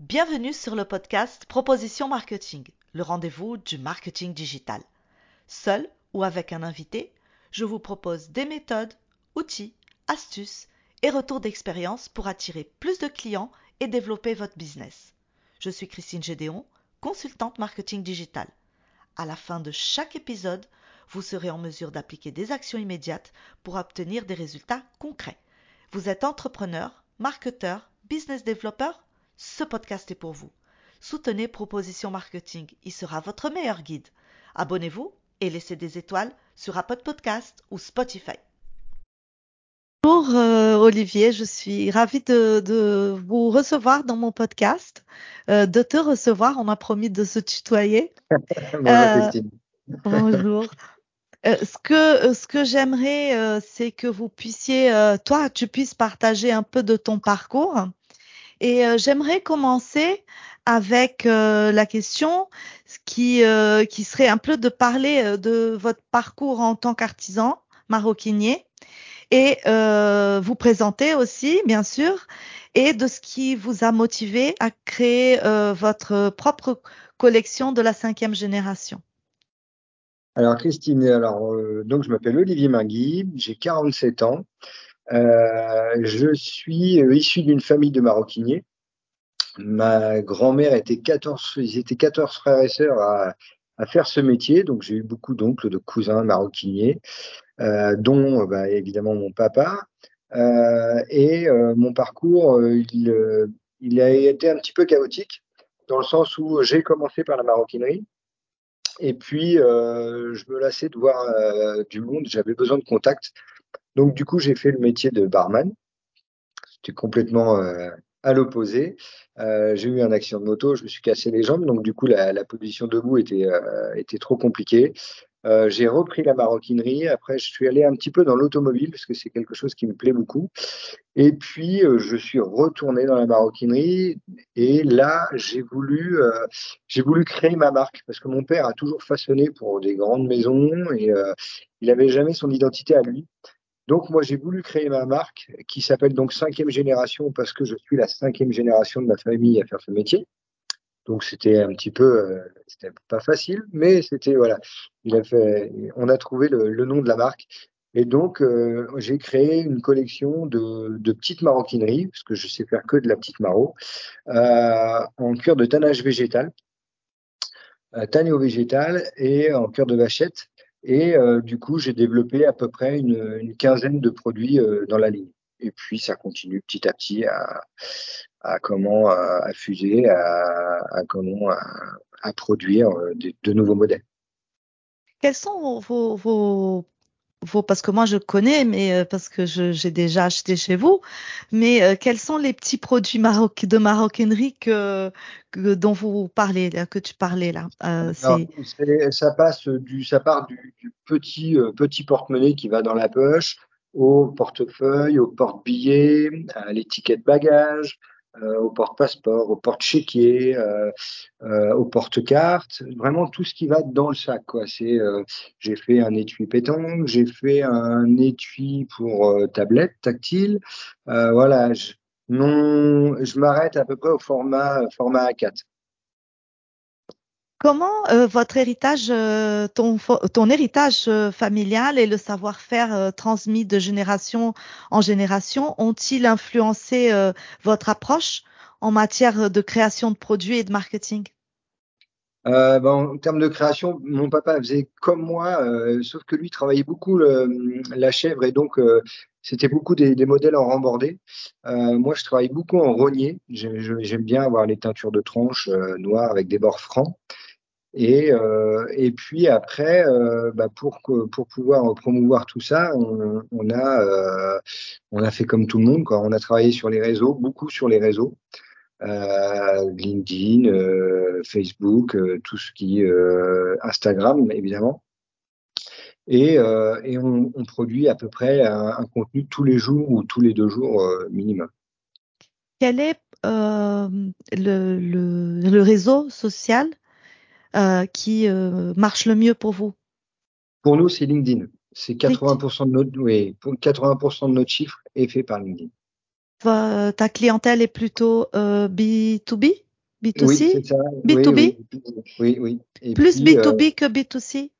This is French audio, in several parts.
Bienvenue sur le podcast Proposition Marketing, le rendez-vous du marketing digital. Seul ou avec un invité, je vous propose des méthodes, outils, astuces et retours d'expérience pour attirer plus de clients et développer votre business. Je suis Christine Gédéon, consultante marketing digital. À la fin de chaque épisode, vous serez en mesure d'appliquer des actions immédiates pour obtenir des résultats concrets. Vous êtes entrepreneur, marketeur, business développeur ce podcast est pour vous. Soutenez Proposition Marketing, il sera votre meilleur guide. Abonnez-vous et laissez des étoiles sur Apple Podcast ou Spotify. Bonjour euh, Olivier, je suis ravie de, vous recevoir dans mon podcast, euh, de te recevoir. On a promis de se tutoyer. bonjour euh, Christine. bonjour. ce que ce que j'aimerais, c'est que vous puissiez, toi, tu puisses partager un peu de ton parcours et euh, j'aimerais commencer avec euh, la question qui, euh, qui serait un peu de parler de votre parcours en tant qu'artisan maroquinier et vous présenter aussi, bien sûr, et de ce qui vous a motivé à créer votre propre collection de la cinquième génération. Alors Christine, alors donc je m'appelle Olivier Mingui, j'ai 47 ans. Euh, je suis euh, issu d'une famille de maroquiniers. Ma grand-mère était 14, ils étaient 14 frères et sœurs à, à faire ce métier. Donc j'ai eu beaucoup d'oncles, de cousins maroquiniers, euh, dont bah, évidemment mon papa. Euh, et euh, mon parcours, il, il, a été un petit peu chaotique, dans le sens où j'ai commencé par la maroquinerie. Et puis, je me lassais de voir du monde, j'avais besoin de contact. Donc, du coup, j'ai fait le métier de barman. C'était complètement euh, à l'opposé. Euh, j'ai eu un accident de moto, je me suis cassé les jambes, donc du coup, la, position debout était, euh, était trop compliquée. J'ai repris la maroquinerie. Après, je suis allé un petit peu dans l'automobile parce que c'est quelque chose qui me plaît beaucoup. Et puis, je suis retourné dans la maroquinerie. Et là, j'ai voulu, j'ai voulu créer ma marque parce que mon père a toujours façonné pour des grandes maisons et il n'avait jamais son identité à lui. Donc moi j'ai voulu créer ma marque qui s'appelle donc cinquième génération parce que je suis la cinquième génération de ma famille à faire ce métier. Donc c'était un petit peu, euh, c'était pas facile, mais c'était voilà, il a fait, on a trouvé le, nom de la marque. Et donc euh, j'ai créé une collection de, de, petites maroquineries parce que je sais faire que de la petite maro euh, en cuir de tannage végétal, euh, tanné au végétal et en cuir de vachette. Et euh, du coup, j'ai développé à peu près une, une quinzaine de produits euh, dans la ligne. Et puis, ça continue petit à petit à, à comment à, fuser, à, à comment à, produire euh, de, de, nouveaux modèles. Quels sont vos, vos, parce que moi je connais, mais euh, parce que j'ai déjà acheté chez vous. Mais euh, quels sont les petits produits maroc de maroquinerie que, que, dont vous parlez, là, que tu parlais là euh, Ça passe du, ça part du, du petit euh, petit porte-monnaie qui va dans la poche au portefeuille, au porte-billet, à l'étiquette bagage, au porte-passeport, au porte-chéquier, euh, euh, au porte-carte, vraiment tout ce qui va dans le sac. Quoi. C'est, j'ai fait un étui pétanque, j'ai fait un étui pour tablette tactile. voilà, je, non, je m'arrête à peu près au format, format A4. Comment euh, votre héritage, euh, ton, héritage euh, familial et le savoir-faire transmis de génération en génération ont-ils influencé votre approche en matière de création de produits et de marketing? Ben, en termes de création, mon papa faisait comme moi, sauf que lui travaillait beaucoup la chèvre et donc c'était beaucoup des, des, modèles en rembordé. moi, je travaille beaucoup en rogné. J'aime bien avoir les teintures de tranches noires avec des bords francs. Et, euh, et puis après, euh, bah pour, pour pouvoir promouvoir tout ça, on, a, euh, on a fait comme tout le monde. On a travaillé sur les réseaux, beaucoup sur les réseaux. LinkedIn, Facebook, tout ce qui Instagram évidemment. Et, et on, produit à peu près un, contenu tous les jours ou tous les deux jours minimum. Quel est le, le réseau social euh, qui euh, marche le mieux pour vous? Pour nous, c'est LinkedIn. C'est 80% de notre, oui, 80% de notre chiffre est fait par LinkedIn. ta clientèle est plutôt euh, B2B B2C Oui, c'est ça. B2B Oui, oui. oui, oui. Et Plus puis, euh, B2B que B2C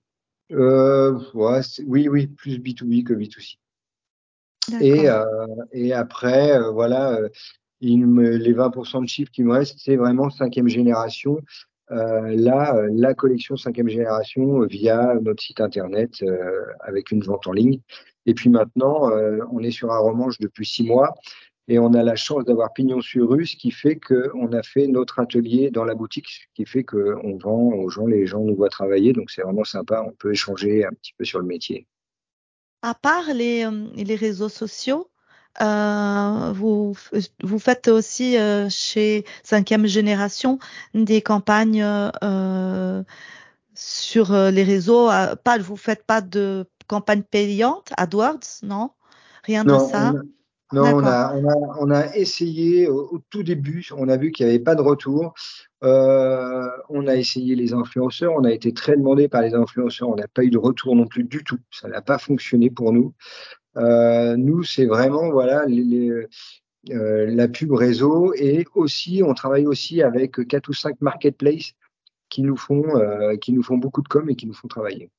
euh, ouais, oui, oui, plus B2B que B2C. Et, euh, et après, euh, voilà, euh, il me, les 20% de chiffres qui me restent, c'est vraiment cinquième génération. Euh, là, euh, la collection cinquième génération euh, via notre site internet avec une vente en ligne. Et puis maintenant, on est sur un romanche depuis six mois et on a la chance d'avoir pignon sur rue, ce qui fait qu'on a fait notre atelier dans la boutique, ce qui fait qu'on vend aux gens, les gens nous voient travailler, donc c'est vraiment sympa, on peut échanger un petit peu sur le métier. À part les, les réseaux sociaux, euh, vous, faites aussi euh, chez Cinquième Génération des campagnes euh, sur euh, les réseaux. pas, vous faites pas de campagne payante, AdWords, non? Rien de Non, ça? non, on a, on a, on a essayé au, au tout début, on a vu qu'il n'y avait pas de retour. On a essayé les influenceurs, on a été très demandé par les influenceurs, on n'a pas eu de retour non plus du tout. Ça n'a pas fonctionné pour nous. Euh, nous, c'est vraiment voilà les, les, euh, la pub réseau et aussi on travaille aussi avec quatre ou cinq marketplaces qui nous font euh, qui nous font beaucoup de com et qui nous font travailler.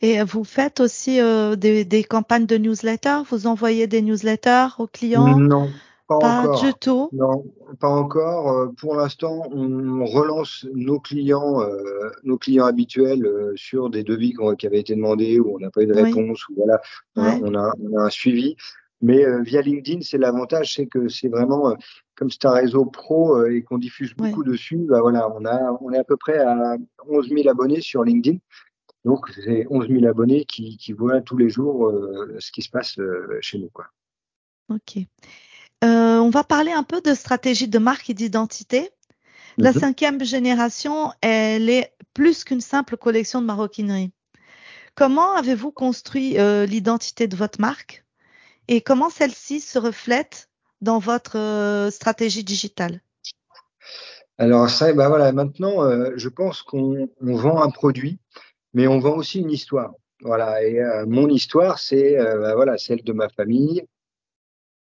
Et vous faites aussi euh, des, des campagnes de newsletters? Vous envoyez des newsletters aux clients? Non, pas encore. Non, pas encore. Euh, Pour l'instant, on relance nos clients, euh, nos clients habituels euh, sur des devis qui, avaient été demandés où on n'a pas eu de Oui, réponse, ou voilà, on a, ouais, on a, on a un suivi. Mais euh, via LinkedIn, c'est l'avantage, c'est que c'est vraiment comme c'est un réseau pro et qu'on diffuse ouais. beaucoup dessus. Bah voilà, on a, on est à peu près à 11 000 abonnés sur LinkedIn. Donc, c'est 11 000 abonnés qui, qui voient tous les jours ce qui se passe chez nous, quoi. Ok. Euh, on va parler un peu de stratégie de marque et d'identité. La Mhm. cinquième génération, elle est plus qu'une simple collection de maroquinerie. Comment avez-vous construit euh, l'identité de votre marque et comment celle-ci se reflète dans votre euh, stratégie digitale? Alors ça, bah voilà, maintenant, euh, je pense qu'on on vend un produit, mais on vend aussi une histoire. Voilà, et mon histoire, c'est bah voilà, celle de ma famille,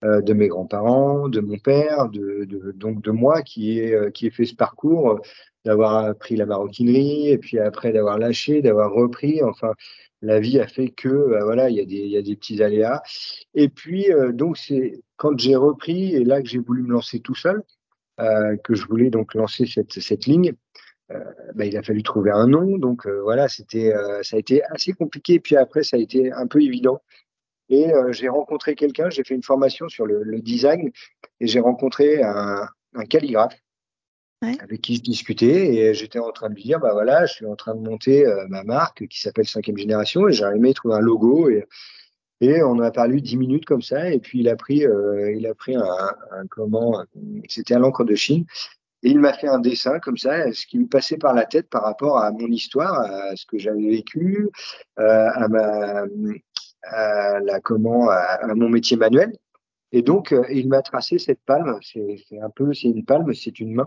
euh, de mes grands-parents, de mon père, de, donc de moi qui ai, euh, qui ai fait ce parcours, euh, d'avoir appris la maroquinerie, et puis après d'avoir lâché, d'avoir repris. Enfin, la vie a fait que, bah voilà, il y a des, il y a des petits aléas. Et puis, donc, c'est quand j'ai repris, et là que j'ai voulu me lancer tout seul, que je voulais donc lancer cette, cette ligne. Bah, il a fallu trouver un nom, donc voilà, c'était, ça a été assez compliqué. Puis après, ça a été un peu évident. Et euh, j'ai rencontré quelqu'un, j'ai fait une formation sur le, le design, et j'ai rencontré un, un calligraphe Ouais, avec qui je discutais, et j'étais en train de lui dire, bah voilà, je suis en train de monter euh, ma marque qui s'appelle Cinquième Génération, et j'ai aimé trouver un logo, et, et on a parlé dix minutes comme ça, et puis il a pris, euh, il a pris un, un comment, c'était à l'encre de Chine, et il m'a fait un dessin comme ça, ce qui me passait par la tête par rapport à mon histoire, à ce que j'avais vécu, euh, à ma, à la comment, à, à mon métier manuel. Et donc, euh, il m'a tracé cette palme. C'est un peu, c'est une palme, c'est une main.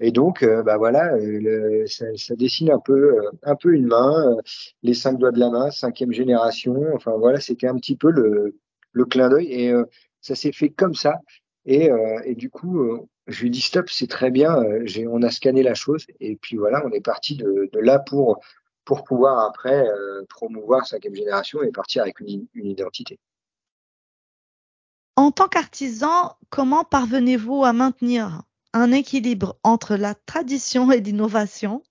Et donc, euh, bah voilà, euh, le- ça, ça dessine un peu, euh, un peu une main, les cinq doigts de la main, cinquième génération. Enfin voilà, c'était un petit peu le, le clin d'œil. Et ça s'est fait comme ça. Et, et du coup, je lui dit stop, c'est très bien. on a scanné la chose. Et puis voilà, on est parti de, de là pour pour pouvoir après euh, promouvoir cinquième génération et partir avec une, une identité. En tant qu'artisan, comment parvenez-vous à maintenir un équilibre entre la tradition et l'innovation,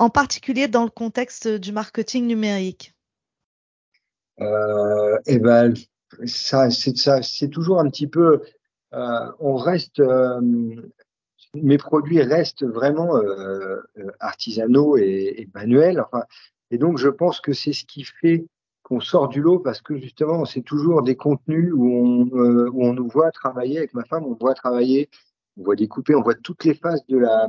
en particulier dans le contexte du marketing numérique? Euh, et ben ça, c'est ça, c'est toujours un petit peu. euh, on reste, euh, mes produits restent vraiment euh, euh, artisanaux et, et manuels. Enfin, et donc je pense que c'est ce qui fait qu'on sort du lot parce que justement c'est toujours des contenus où on, euh, où on nous voit travailler avec ma femme, on voit travailler, on voit découper, on voit toutes les phases de la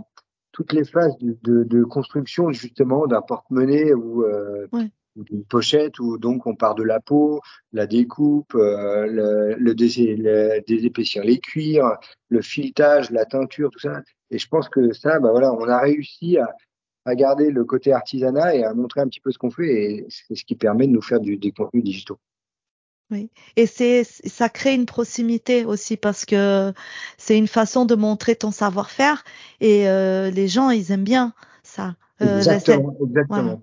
toutes les phases de, de, de construction justement d'un porte-monnaie ou euh, Ouais. Ou d'une pochette où donc on part de la peau, la découpe, euh, le, le, le désépaissir les cuirs, le filetage, la teinture, tout ça. Et je pense que ça, bah voilà, on a réussi à, à garder le côté artisanat et à montrer un petit peu ce qu'on fait et c'est ce qui permet de nous faire du, des contenus digitaux. Oui. Et c'est, ça crée une proximité aussi parce que c'est une façon de montrer ton savoir-faire et euh, les gens, ils aiment bien ça. Euh, exactement, exactement.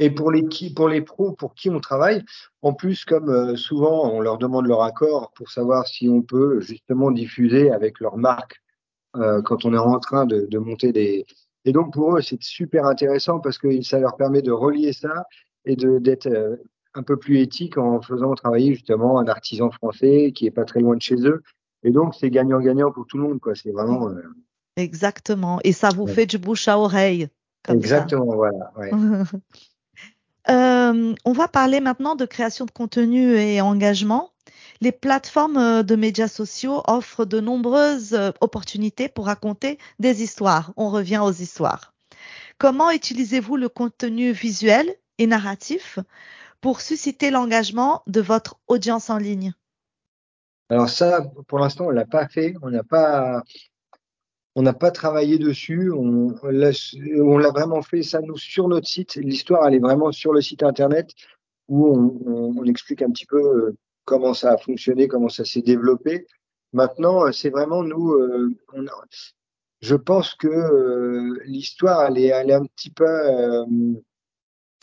Et pour les qui, pour les pros pour qui on travaille, en plus, comme euh, souvent, on leur demande leur accord pour savoir si on peut justement diffuser avec leur marque euh, quand on est en train de, de monter des. Et donc pour eux, c'est super intéressant parce que ça leur permet de relier ça et d'être euh, un peu plus éthique en faisant travailler justement un artisan français qui est pas très loin de chez eux. Et donc c'est gagnant-gagnant pour tout le monde, quoi. C'est vraiment. Exactement. Et ça vous fait du bouche à oreille. Exactement, voilà. Ouais. Euh, on va parler maintenant de création de contenu et engagement. Les plateformes euh, de médias sociaux offrent de nombreuses euh, opportunités pour raconter des histoires. On revient aux histoires. Comment utilisez-vous le contenu visuel et narratif pour susciter l'engagement de votre audience en ligne? Alors ça, pour l'instant, on l'a pas fait. On n'a pas, on n'a pas travaillé dessus. On, l'a vraiment fait ça nous sur notre site. L'histoire, elle est vraiment sur le site internet où on, explique un petit peu euh, comment ça a fonctionné, comment ça s'est développé. Maintenant, euh, c'est vraiment nous. Euh, je pense que l'histoire, elle est, elle est un petit peu,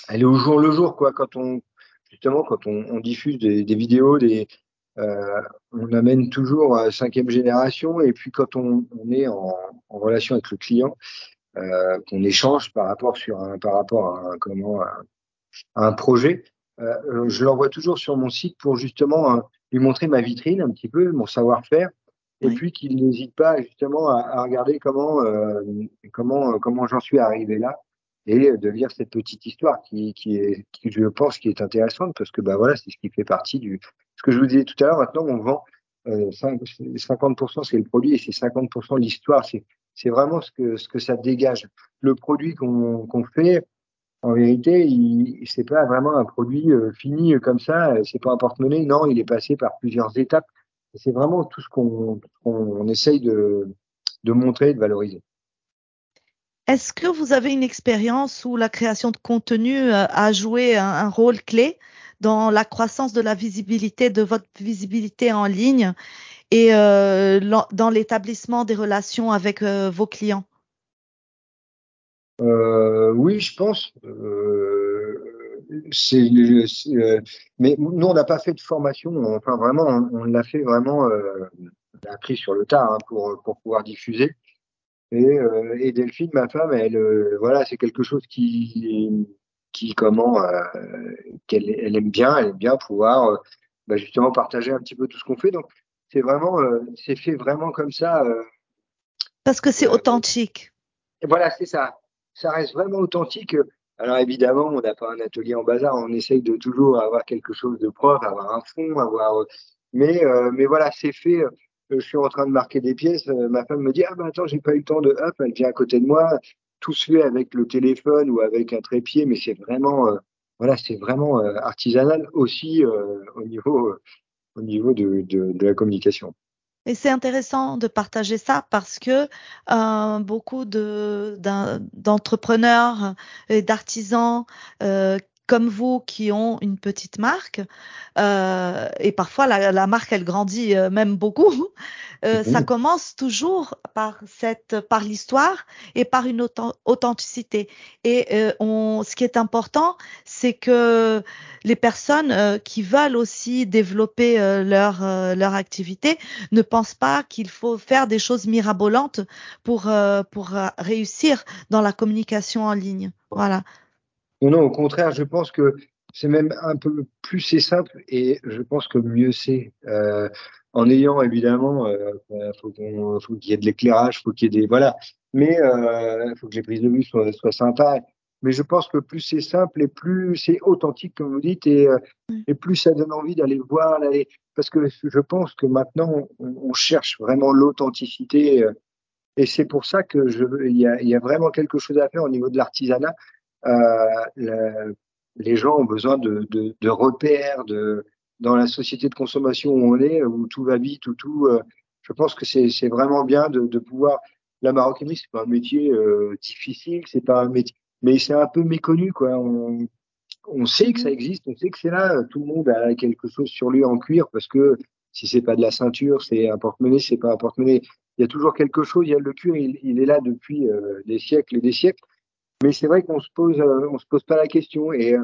elle est au jour le jour, quoi. Quand on justement, quand on, diffuse des vidéos, des, euh, on amène toujours à cinquième génération et puis quand on, on est en, en, relation avec le client, euh, qu'on échange par rapport sur un, par rapport à un, comment à un projet, euh, je l'envoie toujours sur mon site pour justement euh, lui montrer ma vitrine un petit peu, mon savoir-faire, et oui. puis qu'il n'hésite pas justement à, à regarder comment euh, comment comment j'en suis arrivé là et de lire cette petite histoire qui, qui est qui je pense qui est intéressante parce que bah voilà c'est ce qui fait partie du ce que je vous disais tout à l'heure, maintenant, on vend euh, 50%, c'est le produit et c'est 50% l'histoire. C'est, c'est vraiment ce que, ce que ça dégage. Le produit qu'on, qu'on fait, en vérité, il, c'est pas vraiment un produit euh, fini comme ça. C'est pas un porte-monnaie. Non, il est passé par plusieurs étapes. C'est vraiment tout ce qu'on, qu'on essaye de, de montrer, de valoriser. Est-ce que vous avez une expérience où la création de contenu euh, a joué un, rôle clé dans la croissance de la visibilité, de votre visibilité en ligne et euh, dans l'établissement des relations avec euh, vos clients? Oui, je pense. Mais nous, on n'a pas fait de formation. Enfin, vraiment, on, l'a fait vraiment. On a appris sur le tas hein, pour, pour pouvoir diffuser. Et, et Delphine, ma femme, elle, voilà, c'est quelque chose qui qui comment euh, qu'elle elle aime bien, elle aime bien pouvoir euh, bah, justement partager un petit peu tout ce qu'on fait. Donc c'est vraiment euh, c'est fait vraiment comme ça. Parce que c'est authentique. voilà, c'est ça. Ça reste vraiment authentique. Alors évidemment, on n'a pas un atelier en bazar, on essaye de toujours avoir quelque chose de propre, avoir un fond, avoir. Mais mais voilà, c'est fait. Je suis en train de marquer des pièces. Ma femme me dit ah ben attends, j'ai pas eu le temps de hop, elle vient à côté de moi tout se fait avec le téléphone ou avec un trépied, mais c'est vraiment, euh, voilà, c'est vraiment euh, artisanal aussi euh, au niveau, au niveau de, de, de la communication. Et c'est intéressant de partager ça parce que euh, beaucoup d'entrepreneurs et d'artisans euh, comme vous qui ont une petite marque, euh, et parfois la, la, marque elle grandit euh, même beaucoup, euh, ça commence toujours par cette, par l'histoire et par une authenticité. Et on, ce qui est important, c'est que les personnes qui veulent aussi développer leur leur activité ne pensent pas qu'il faut faire des choses mirabolantes pour pour réussir dans la communication en ligne. Voilà. Non, non, au contraire, je pense que c'est même un peu plus c'est simple et je pense que mieux c'est. Euh, en ayant évidemment, euh, faut qu'on, faut qu'il y ait de l'éclairage, faut qu'il y ait des voilà, mais euh, faut que les prises de vue soient, soient sympas. Mais je pense que plus c'est simple et plus c'est authentique, comme vous dites, et, et plus ça donne envie d'aller voir, d'aller, parce que je pense que maintenant on, on cherche vraiment l'authenticité, et c'est pour ça que je, il y a, y a vraiment quelque chose à faire au niveau de l'artisanat euh, le, les gens ont besoin de, de, de, repères, de, dans la société de consommation où on est, où tout va vite, où tout. Euh, je pense que c'est vraiment bien de, de pouvoir. La maroquinerie, c'est pas un métier euh, difficile, c'est pas un métier, mais c'est un peu méconnu, quoi. On, on sait que ça existe, on sait que c'est là. Tout le monde a quelque chose sur lui en cuir parce que si c'est pas de la ceinture, c'est un porte-monnaie, c'est pas un porte-monnaie. Il y a toujours quelque chose. Il y a le cuir, il, est là depuis euh, des siècles et des siècles. Mais c'est vrai qu'on se pose, euh, on se pose pas la question. Et euh,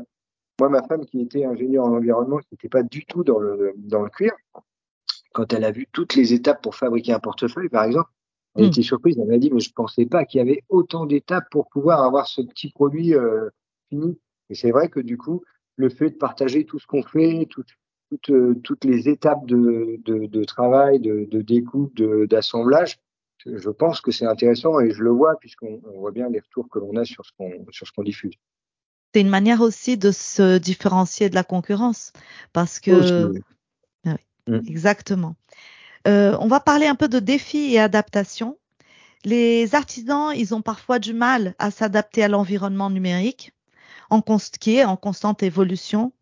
moi, ma femme qui était ingénieure en environnement, qui n'était pas du tout dans le dans le cuir, quand elle a vu toutes les étapes pour fabriquer un portefeuille, par exemple, elle hmm. était surprise. Elle m'a dit, mais je pensais pas qu'il y avait autant d'étapes pour pouvoir avoir ce petit produit fini. Et c'est vrai que du coup, le fait de partager tout ce qu'on fait, tout, toutes, euh, toutes les étapes de, de, de travail, de, de découpe, d'assemblage, je pense que c'est intéressant et je le vois puisqu'on voit bien les retours que l'on a sur ce qu'on sur ce qu'on diffuse. C'est une manière aussi de se différencier de la concurrence parce que ah oui, mm. exactement. Euh, on va parler un peu de défis et adaptation. Les artisans, ils ont parfois du mal à s'adapter à l'environnement numérique en qui est en constante évolution.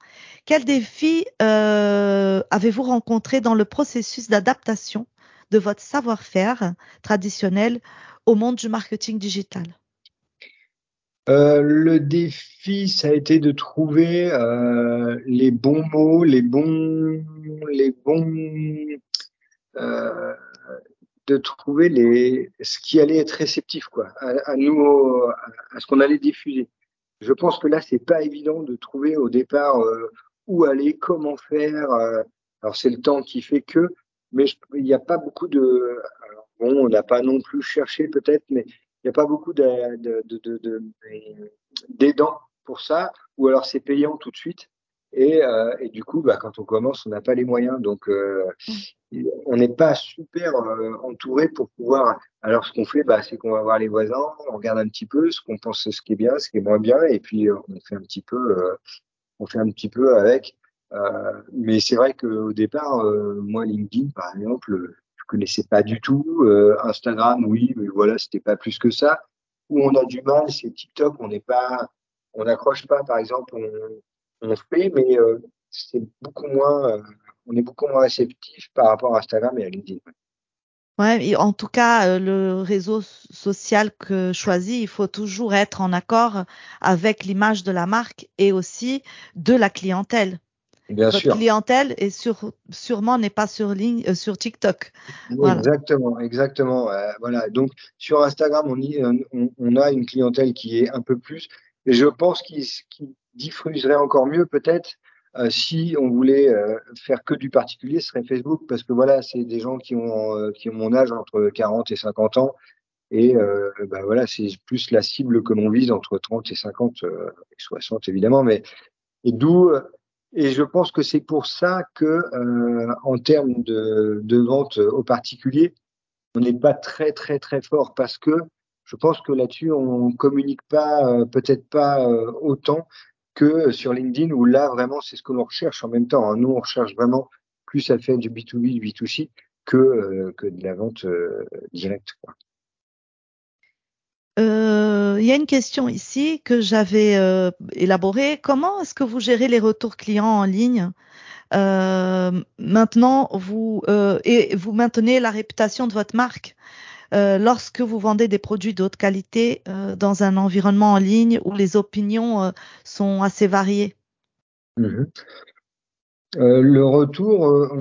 Quels défis euh, avez-vous rencontrés dans le processus d'adaptation de votre savoir-faire traditionnel au monde du marketing digital euh, le défi, ça a été de trouver euh, les bons mots, les bons, les bons, de trouver les, ce qui allait être réceptif, quoi, à, nous, à, ce qu'on allait diffuser. Je pense que là, c'est pas évident de trouver au départ où aller, comment faire. Euh, alors c'est le temps qui fait que, mais il n'y a pas beaucoup de. bon, on n'a pas non plus cherché peut-être, mais il n'y a pas beaucoup d'aidants de, de, de, pour ça, ou alors c'est payant tout de suite. Et, euh, et du coup, bah, quand on commence, on n'a pas les moyens. Donc, euh, on n'est pas super euh, entouré pour pouvoir. Alors, ce qu'on fait, bah, c'est qu'on va voir les voisins, on regarde un petit peu ce qu'on pense, ce qui est bien, ce qui est moins bien, et puis on fait un petit peu on fait un petit peu avec. Euh, mais c'est vrai qu'au départ, euh, moi, LinkedIn, par exemple, je connaissais pas du tout. Euh, Instagram, oui, mais voilà, c'était pas plus que ça. Où on a du mal, c'est TikTok. On n'est pas, on n'accroche pas, par exemple, on, fait, mais c'est beaucoup moins, on est beaucoup moins réceptif par rapport à Instagram et à LinkedIn. Ouais, en tout cas, euh, le réseau social que choisi, il faut toujours être en accord avec l'image de la marque et aussi de la clientèle. Bien Votre clientèle est sur, sûrement n'est pas sur ligne, euh, sur TikTok. Exactement, exactement. Euh, voilà. Donc sur Instagram, on, y, on, on, a une clientèle qui est un peu plus. Et je pense qu'il qu diffuserait encore mieux peut-être euh, si on voulait euh, faire que du particulier, ce serait Facebook, parce que voilà, c'est des gens qui ont, euh, qui ont mon âge entre 40 et 50 ans. Et ben voilà, c'est plus la cible que l'on vise entre 30 et 50 et 60 évidemment, mais et d'où et je pense que c'est pour ça que en termes de, de vente aux particuliers, on n'est pas très très très fort parce que je pense que là-dessus on communique pas peut-être pas autant que sur LinkedIn où là vraiment c'est ce que l'on recherche en même temps. Hein. Nous on recherche vraiment plus à faire du B2B, du B2C que, euh, que de la vente euh, directe. Euh, il y a une question ici que j'avais élaborée. Comment est-ce que vous gérez les retours clients en ligne? Maintenant, vous et vous maintenez la réputation de votre marque. Euh, lorsque vous vendez des produits de haute qualité euh, dans un environnement en ligne où les opinions euh, sont assez variées? Mhm. Le retour,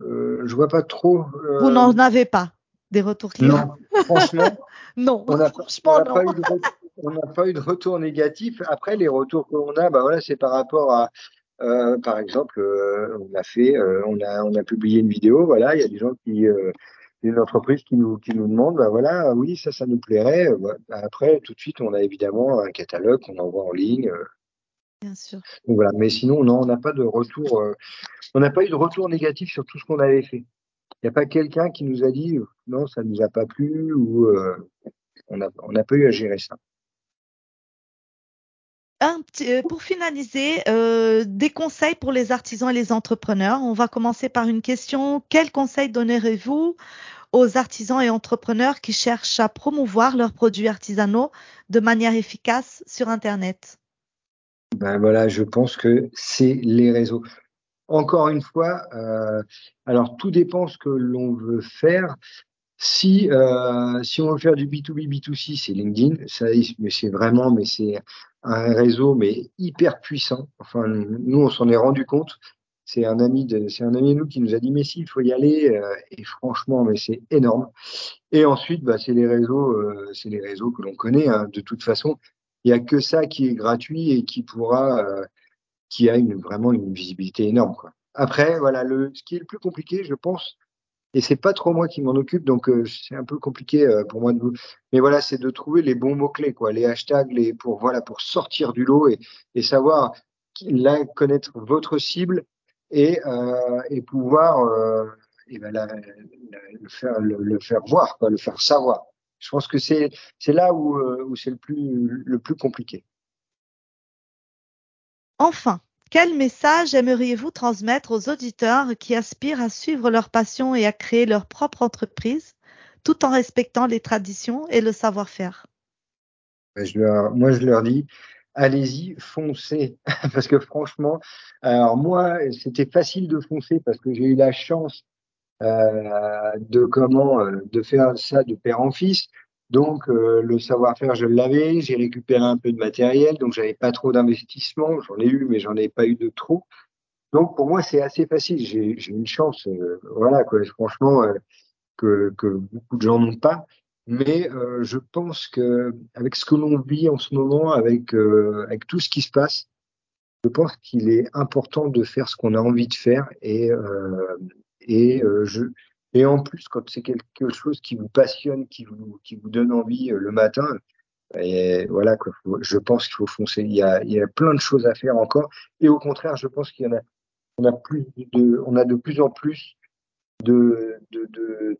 je vois pas trop. Vous n'en avez pas des retours clients? Non, franchement. Non, on n'a pas, eu de retour négatif. Après, les retours que l'on a, bah voilà, c'est par rapport à, par exemple, on a fait, on a, on a publié une vidéo, voilà, il y a des gens qui, une entreprise qui nous, qui nous demande, ben voilà, oui, ça, ça nous plairait. Ben après, tout de suite, on a évidemment un catalogue qu'on envoie en ligne. Euh. Bien sûr. Donc voilà. Mais sinon, non, on n'a pas de retour, euh, on n'a pas eu de retour négatif sur tout ce qu'on avait fait. Il n'y a pas quelqu'un qui nous a dit, non, ça ne nous a pas plu ou euh, on n'a on a pas eu à gérer ça. Un petit, pour finaliser, euh, des conseils pour les artisans et les entrepreneurs. On va commencer par une question. Quels conseils donnerez-vous aux artisans et entrepreneurs qui cherchent à promouvoir leurs produits artisanaux de manière efficace sur Internet? Ben voilà, je pense que c'est les réseaux. Encore une fois, euh, alors tout dépend ce que l'on veut faire. Si euh, si on veut faire du B2B, B2C, c'est LinkedIn. Ça, mais c'est vraiment, mais c'est un réseau mais hyper puissant. Enfin, nous, on s'en est rendu compte. C'est un ami de, c'est un ami de nous qui nous a dit mais si, il faut y aller. Euh, et franchement, mais c'est énorme. Et ensuite, bah, c'est les réseaux, euh, c'est les réseaux que l'on connaît. Hein. De toute façon, il y a que ça qui est gratuit et qui pourra, euh, qui a une, vraiment une visibilité énorme. Quoi. Après, voilà, le, ce qui est le plus compliqué, je pense, et c'est pas trop moi qui m'en occupe, donc euh, c'est un peu compliqué euh, pour moi de vous. Mais voilà, c'est de trouver les bons mots clés, quoi, les hashtags, les pour voilà pour sortir du lot et, et savoir connaître votre cible et, euh, et pouvoir euh, et ben, le faire le, faire voir, quoi, le faire savoir. Je pense que c'est c'est là où, euh, où c'est le plus le plus compliqué. Enfin, quel message aimeriez-vous transmettre aux auditeurs qui aspirent à suivre leur passion et à créer leur propre entreprise tout en respectant les traditions et le savoir-faire? Leur, Moi, je leur dis, allez-y, foncez. parce que franchement, alors moi, c'était facile de foncer parce que j'ai eu la chance euh, de comment euh, de faire ça de père en fils. Donc euh, le savoir-faire, je l'avais, j'ai récupéré un peu de matériel, donc j'avais pas trop d'investissement, j'en ai eu, mais j'en ai pas eu de trop. Donc pour moi, c'est assez facile. J'ai une chance, euh, voilà, quoi, franchement, euh, que, que, beaucoup de gens n'ont pas. Mais euh, je pense que avec ce que l'on vit en ce moment, avec avec tout ce qui se passe, je pense qu'il est important de faire ce qu'on a envie de faire et et je et en plus, quand c'est quelque chose qui vous passionne, qui vous, qui vous donne envie euh, le matin, et voilà, quoi, je pense qu'il faut foncer. Il y, a, il y a plein de choses à faire encore. Et au contraire, je pense qu'il y en a, on a plus de, on a de plus en plus de,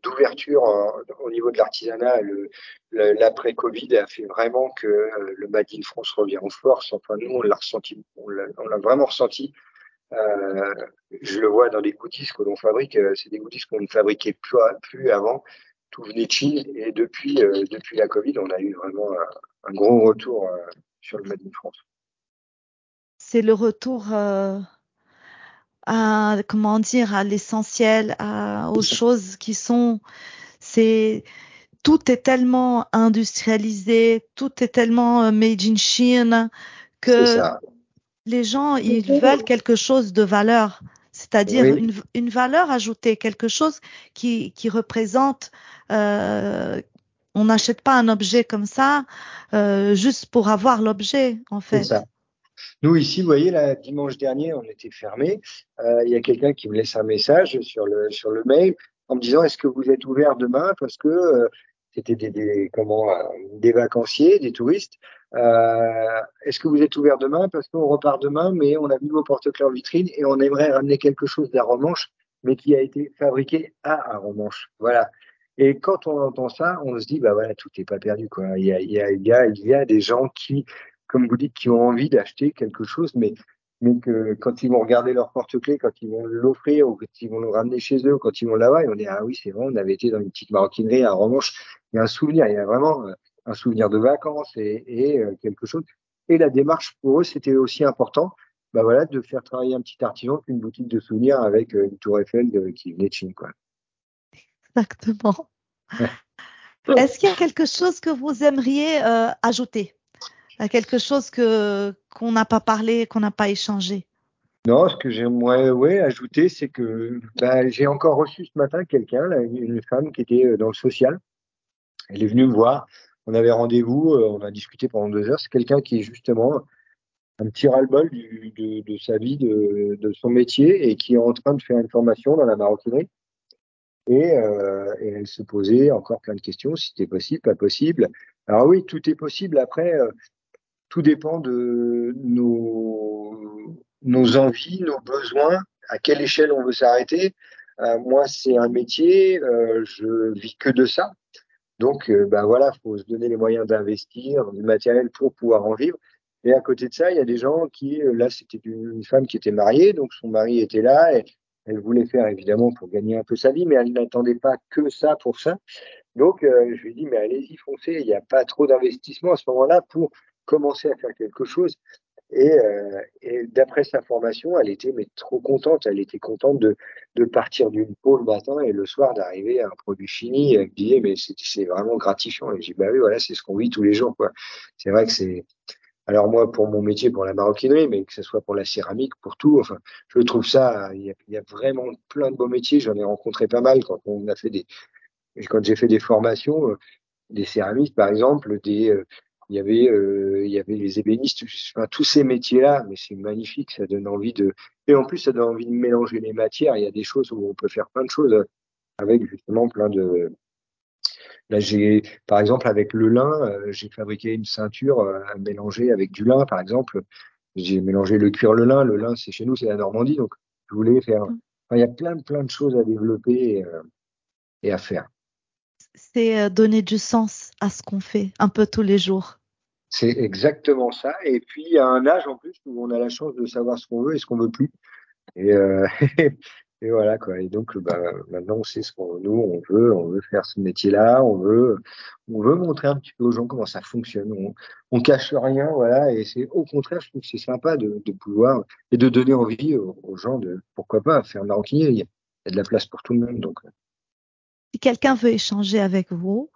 d'ouverture de, au niveau de l'artisanat. L'après-Covid a fait vraiment que euh, le Made in France revient en force. Enfin, nous, on l'a ressenti, on l'a vraiment ressenti. Euh, je le vois dans les goodies que l'on fabrique. Euh, c'est des goodies qu'on ne fabriquait plus, plus avant. Tout venait de Chine. Et depuis, euh, depuis la Covid, on a eu vraiment un, un gros retour euh, sur le Made in France. C'est le retour à, comment dire, à l'essentiel, aux choses qui sont, c'est, tout est tellement industrialisé, tout est tellement made in Chine que les gens, ils veulent quelque chose de valeur, c'est-à-dire oui. une, une, valeur ajoutée, quelque chose qui, qui représente. Euh, on n'achète pas un objet comme ça euh, juste pour avoir l'objet, en fait. Ça. Nous, ici, vous voyez, là, dimanche dernier, on était fermé. Euh, il y a quelqu'un qui me laisse un message sur le, sur le mail en me disant Est-ce que vous êtes ouvert demain? Parce que euh, c'était des, des, comment, euh, des vacanciers, des touristes. Euh, Est-ce que vous êtes ouvert demain? Parce qu'on repart demain, mais on a vu vos porte-clés en vitrine et on aimerait ramener quelque chose d'Aromanche, mais qui a été fabriqué à Aromanche. Voilà. Et quand on entend ça, on se dit, bah voilà, tout n'est pas perdu. Quoi. Il, y a, il, y a, il, y a, des gens qui, comme vous dites, qui ont envie d'acheter quelque chose, mais mais que quand ils vont regarder leur porte-clés, quand ils vont l'offrir, ou quand ils vont le ramener chez eux, quand ils vont là-bas, ils vont dire ah oui c'est vrai, on avait été dans une petite maroquinerie à Romanche. Il y a un souvenir, il y a vraiment un souvenir de vacances et, et quelque chose. Et la démarche pour eux c'était aussi important, bah voilà, de faire travailler un petit artisan qu'une boutique de souvenirs avec une tour Eiffel de, qui venait de Chine quoi. Exactement. Est-ce qu'il y a quelque chose que vous aimeriez euh, ajouter quelque chose que qu'on n'a pas parlé, qu'on n'a pas échangé? Non, ce que j'aimerais ouais, ajouter, c'est que bah, j'ai encore reçu ce matin quelqu'un, une femme qui était dans le social. Elle est venue me voir. On avait rendez-vous, on a discuté pendant deux heures. C'est quelqu'un qui est justement un petit ras-le-bol de, sa vie, de, son métier, et qui est en train de faire une formation dans la maroquinerie. Et, euh, et elle se posait encore plein de questions, si c'était possible, pas possible. Alors oui, tout est possible. Après, euh, tout dépend de nos, envies, nos besoins, à quelle échelle on veut s'arrêter. Euh, moi, c'est un métier, euh, je vis que de ça. Donc, euh, ben voilà, faut se donner les moyens d'investir du matériel pour pouvoir en vivre. Et à côté de ça, il y a des gens qui, là, c'était une femme qui était mariée, donc son mari était là et elle voulait faire évidemment pour gagner un peu sa vie, mais elle n'attendait pas que ça pour ça. Donc, euh, je lui ai dit, mais allez-y, foncez, il n'y a pas trop d'investissement à ce moment-là pour commencer à faire quelque chose. Et, euh, et d'après sa formation, elle était mais trop contente. Elle était contente de, de partir d'une peau le matin et le soir d'arriver à un produit fini. Elle disait mais c'est vraiment gratifiant. Et j'ai bah oui voilà c'est ce qu'on vit tous les jours quoi. C'est vrai que c'est alors moi, pour mon métier, pour la maroquinerie, mais que ce soit pour la céramique, pour tout, enfin, je trouve ça, il y a, il y a vraiment plein de beaux métiers. J'en ai rencontré pas mal quand on a fait des, quand j'ai fait des formations, euh, des céramistes, par exemple, des, euh, il y avait, euh, il y avait les ébénistes, enfin, tous ces métiers-là, mais c'est magnifique, ça donne envie de, et en plus, ça donne envie de mélanger les matières. Il y a des choses où on peut faire plein de choses avec justement plein de, Là, j'ai, par exemple, avec le lin, euh, j'ai fabriqué une ceinture euh, à mélanger avec du lin, par exemple. J'ai mélangé le cuir, le lin. Le lin, c'est chez nous, c'est la Normandie, donc je voulais faire. Mm. Enfin, il y a plein, plein de choses à développer et, euh, et à faire. C'est donner du sens à ce qu'on fait un peu tous les jours. C'est exactement ça. Et puis, a un âge en plus où on a la chance de savoir ce qu'on veut et ce qu'on veut plus. Et, euh, et voilà quoi. Et donc, bah, maintenant, on sait ce qu'on nous on veut. On veut faire ce métier-là. On veut, on veut montrer un petit peu aux gens comment ça fonctionne. On, on cache rien, voilà. Et c'est au contraire, je trouve que c'est sympa de, de pouvoir et de donner envie aux, gens de pourquoi pas faire maroquinier. Il y a de la place pour tout le monde. Donc, Si quelqu'un veut échanger avec vous,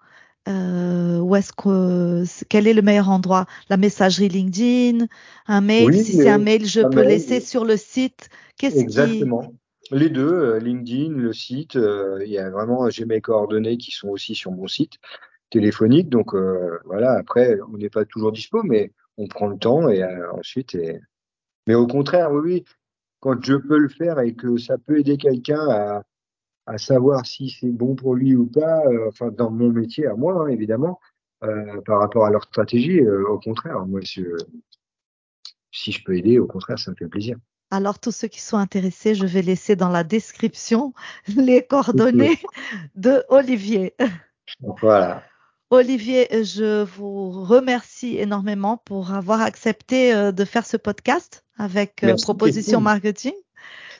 euh, où est-ce que quel est le meilleur endroit? La messagerie LinkedIn, un mail? oui, si c'est un mail, je peux mail, laisser sur le site. Qu'est-ce qui exactement. Les deux, euh, LinkedIn, le site, euh, il y a vraiment, j'ai mes coordonnées qui sont aussi sur mon site téléphonique. Donc euh, voilà, après, on n'est pas toujours dispo, mais on prend le temps et euh, ensuite. Et... Mais au contraire, oui, oui, quand je peux le faire et que ça peut aider quelqu'un à, à savoir si c'est bon pour lui ou pas, euh, enfin dans mon métier à moi, hein, évidemment, euh, par rapport à leur stratégie, euh, au contraire, moi, je, si je peux aider, au contraire, ça me fait plaisir. Alors, tous ceux qui sont intéressés, je vais laisser dans la description les coordonnées de Olivier. Voilà. Olivier, je vous remercie énormément pour avoir accepté de faire ce podcast avec Proposition. Marketing.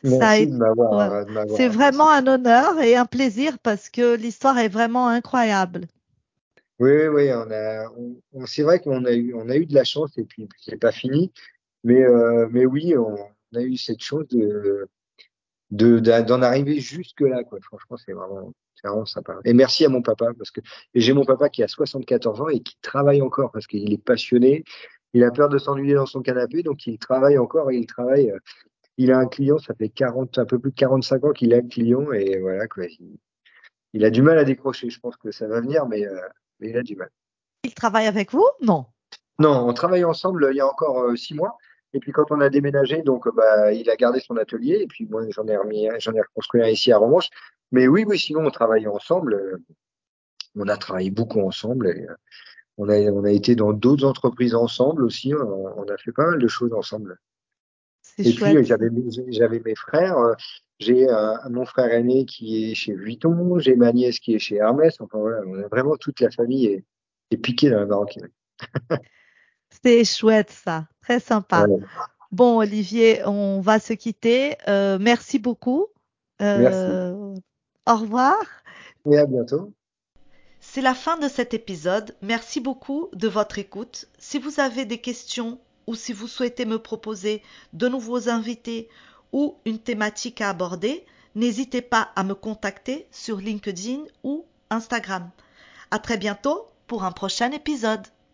Merci de m'avoir, ouais. C'est vraiment un honneur et un plaisir parce que l'histoire est vraiment incroyable. Oui, oui, oui, on a, on, on- c'est vrai qu'on a eu, on a eu de la chance et puis c'est pas fini, mais, euh, mais oui, on, a eu cette chance de, d'en arriver jusque là, quoi. Franchement, c'est vraiment, c'est vraiment sympa. Et merci à mon papa parce que j'ai mon papa qui a 74 ans et qui travaille encore parce qu'il est passionné. Il a peur de s'ennuyer dans son canapé, donc il travaille encore et il travaille. Euh, Il a un client, ça fait 40, un peu plus de 45 ans qu'il a un client et voilà, quoi. Il, il a du mal à décrocher. Je pense que ça va venir, mais, euh, mais il a du mal. Il travaille avec vous? Non. Non, on travaille ensemble il y a encore euh, six mois. Et puis quand on a déménagé, donc euh, bah, il a gardé son atelier. Et puis moi, j'en ai remis, j'en ai reconstruit un ici à Romanche. Mais oui, oui, sinon on travaille ensemble. euh, On a travaillé beaucoup ensemble. Et, euh, on a, on a été dans d'autres entreprises ensemble aussi. On, on a fait pas mal de choses ensemble. Et puis j'avais mes- j'avais mes frères. euh, J'ai euh, mon frère aîné qui est chez Vuitton. J'ai ma nièce qui est chez Hermès. Enfin voilà, on a vraiment toute la famille est, est piquée dans la maroquinerie. C'est chouette ça. Très sympa. Ouais, Bon, Olivier, on va se quitter. Euh, merci beaucoup. merci. Au revoir. Et à bientôt. C'est la fin de cet épisode. Merci beaucoup de votre écoute. Si vous avez des questions ou si vous souhaitez me proposer de nouveaux invités ou une thématique à aborder, n'hésitez pas à me contacter sur LinkedIn ou Instagram. À très bientôt pour un prochain épisode.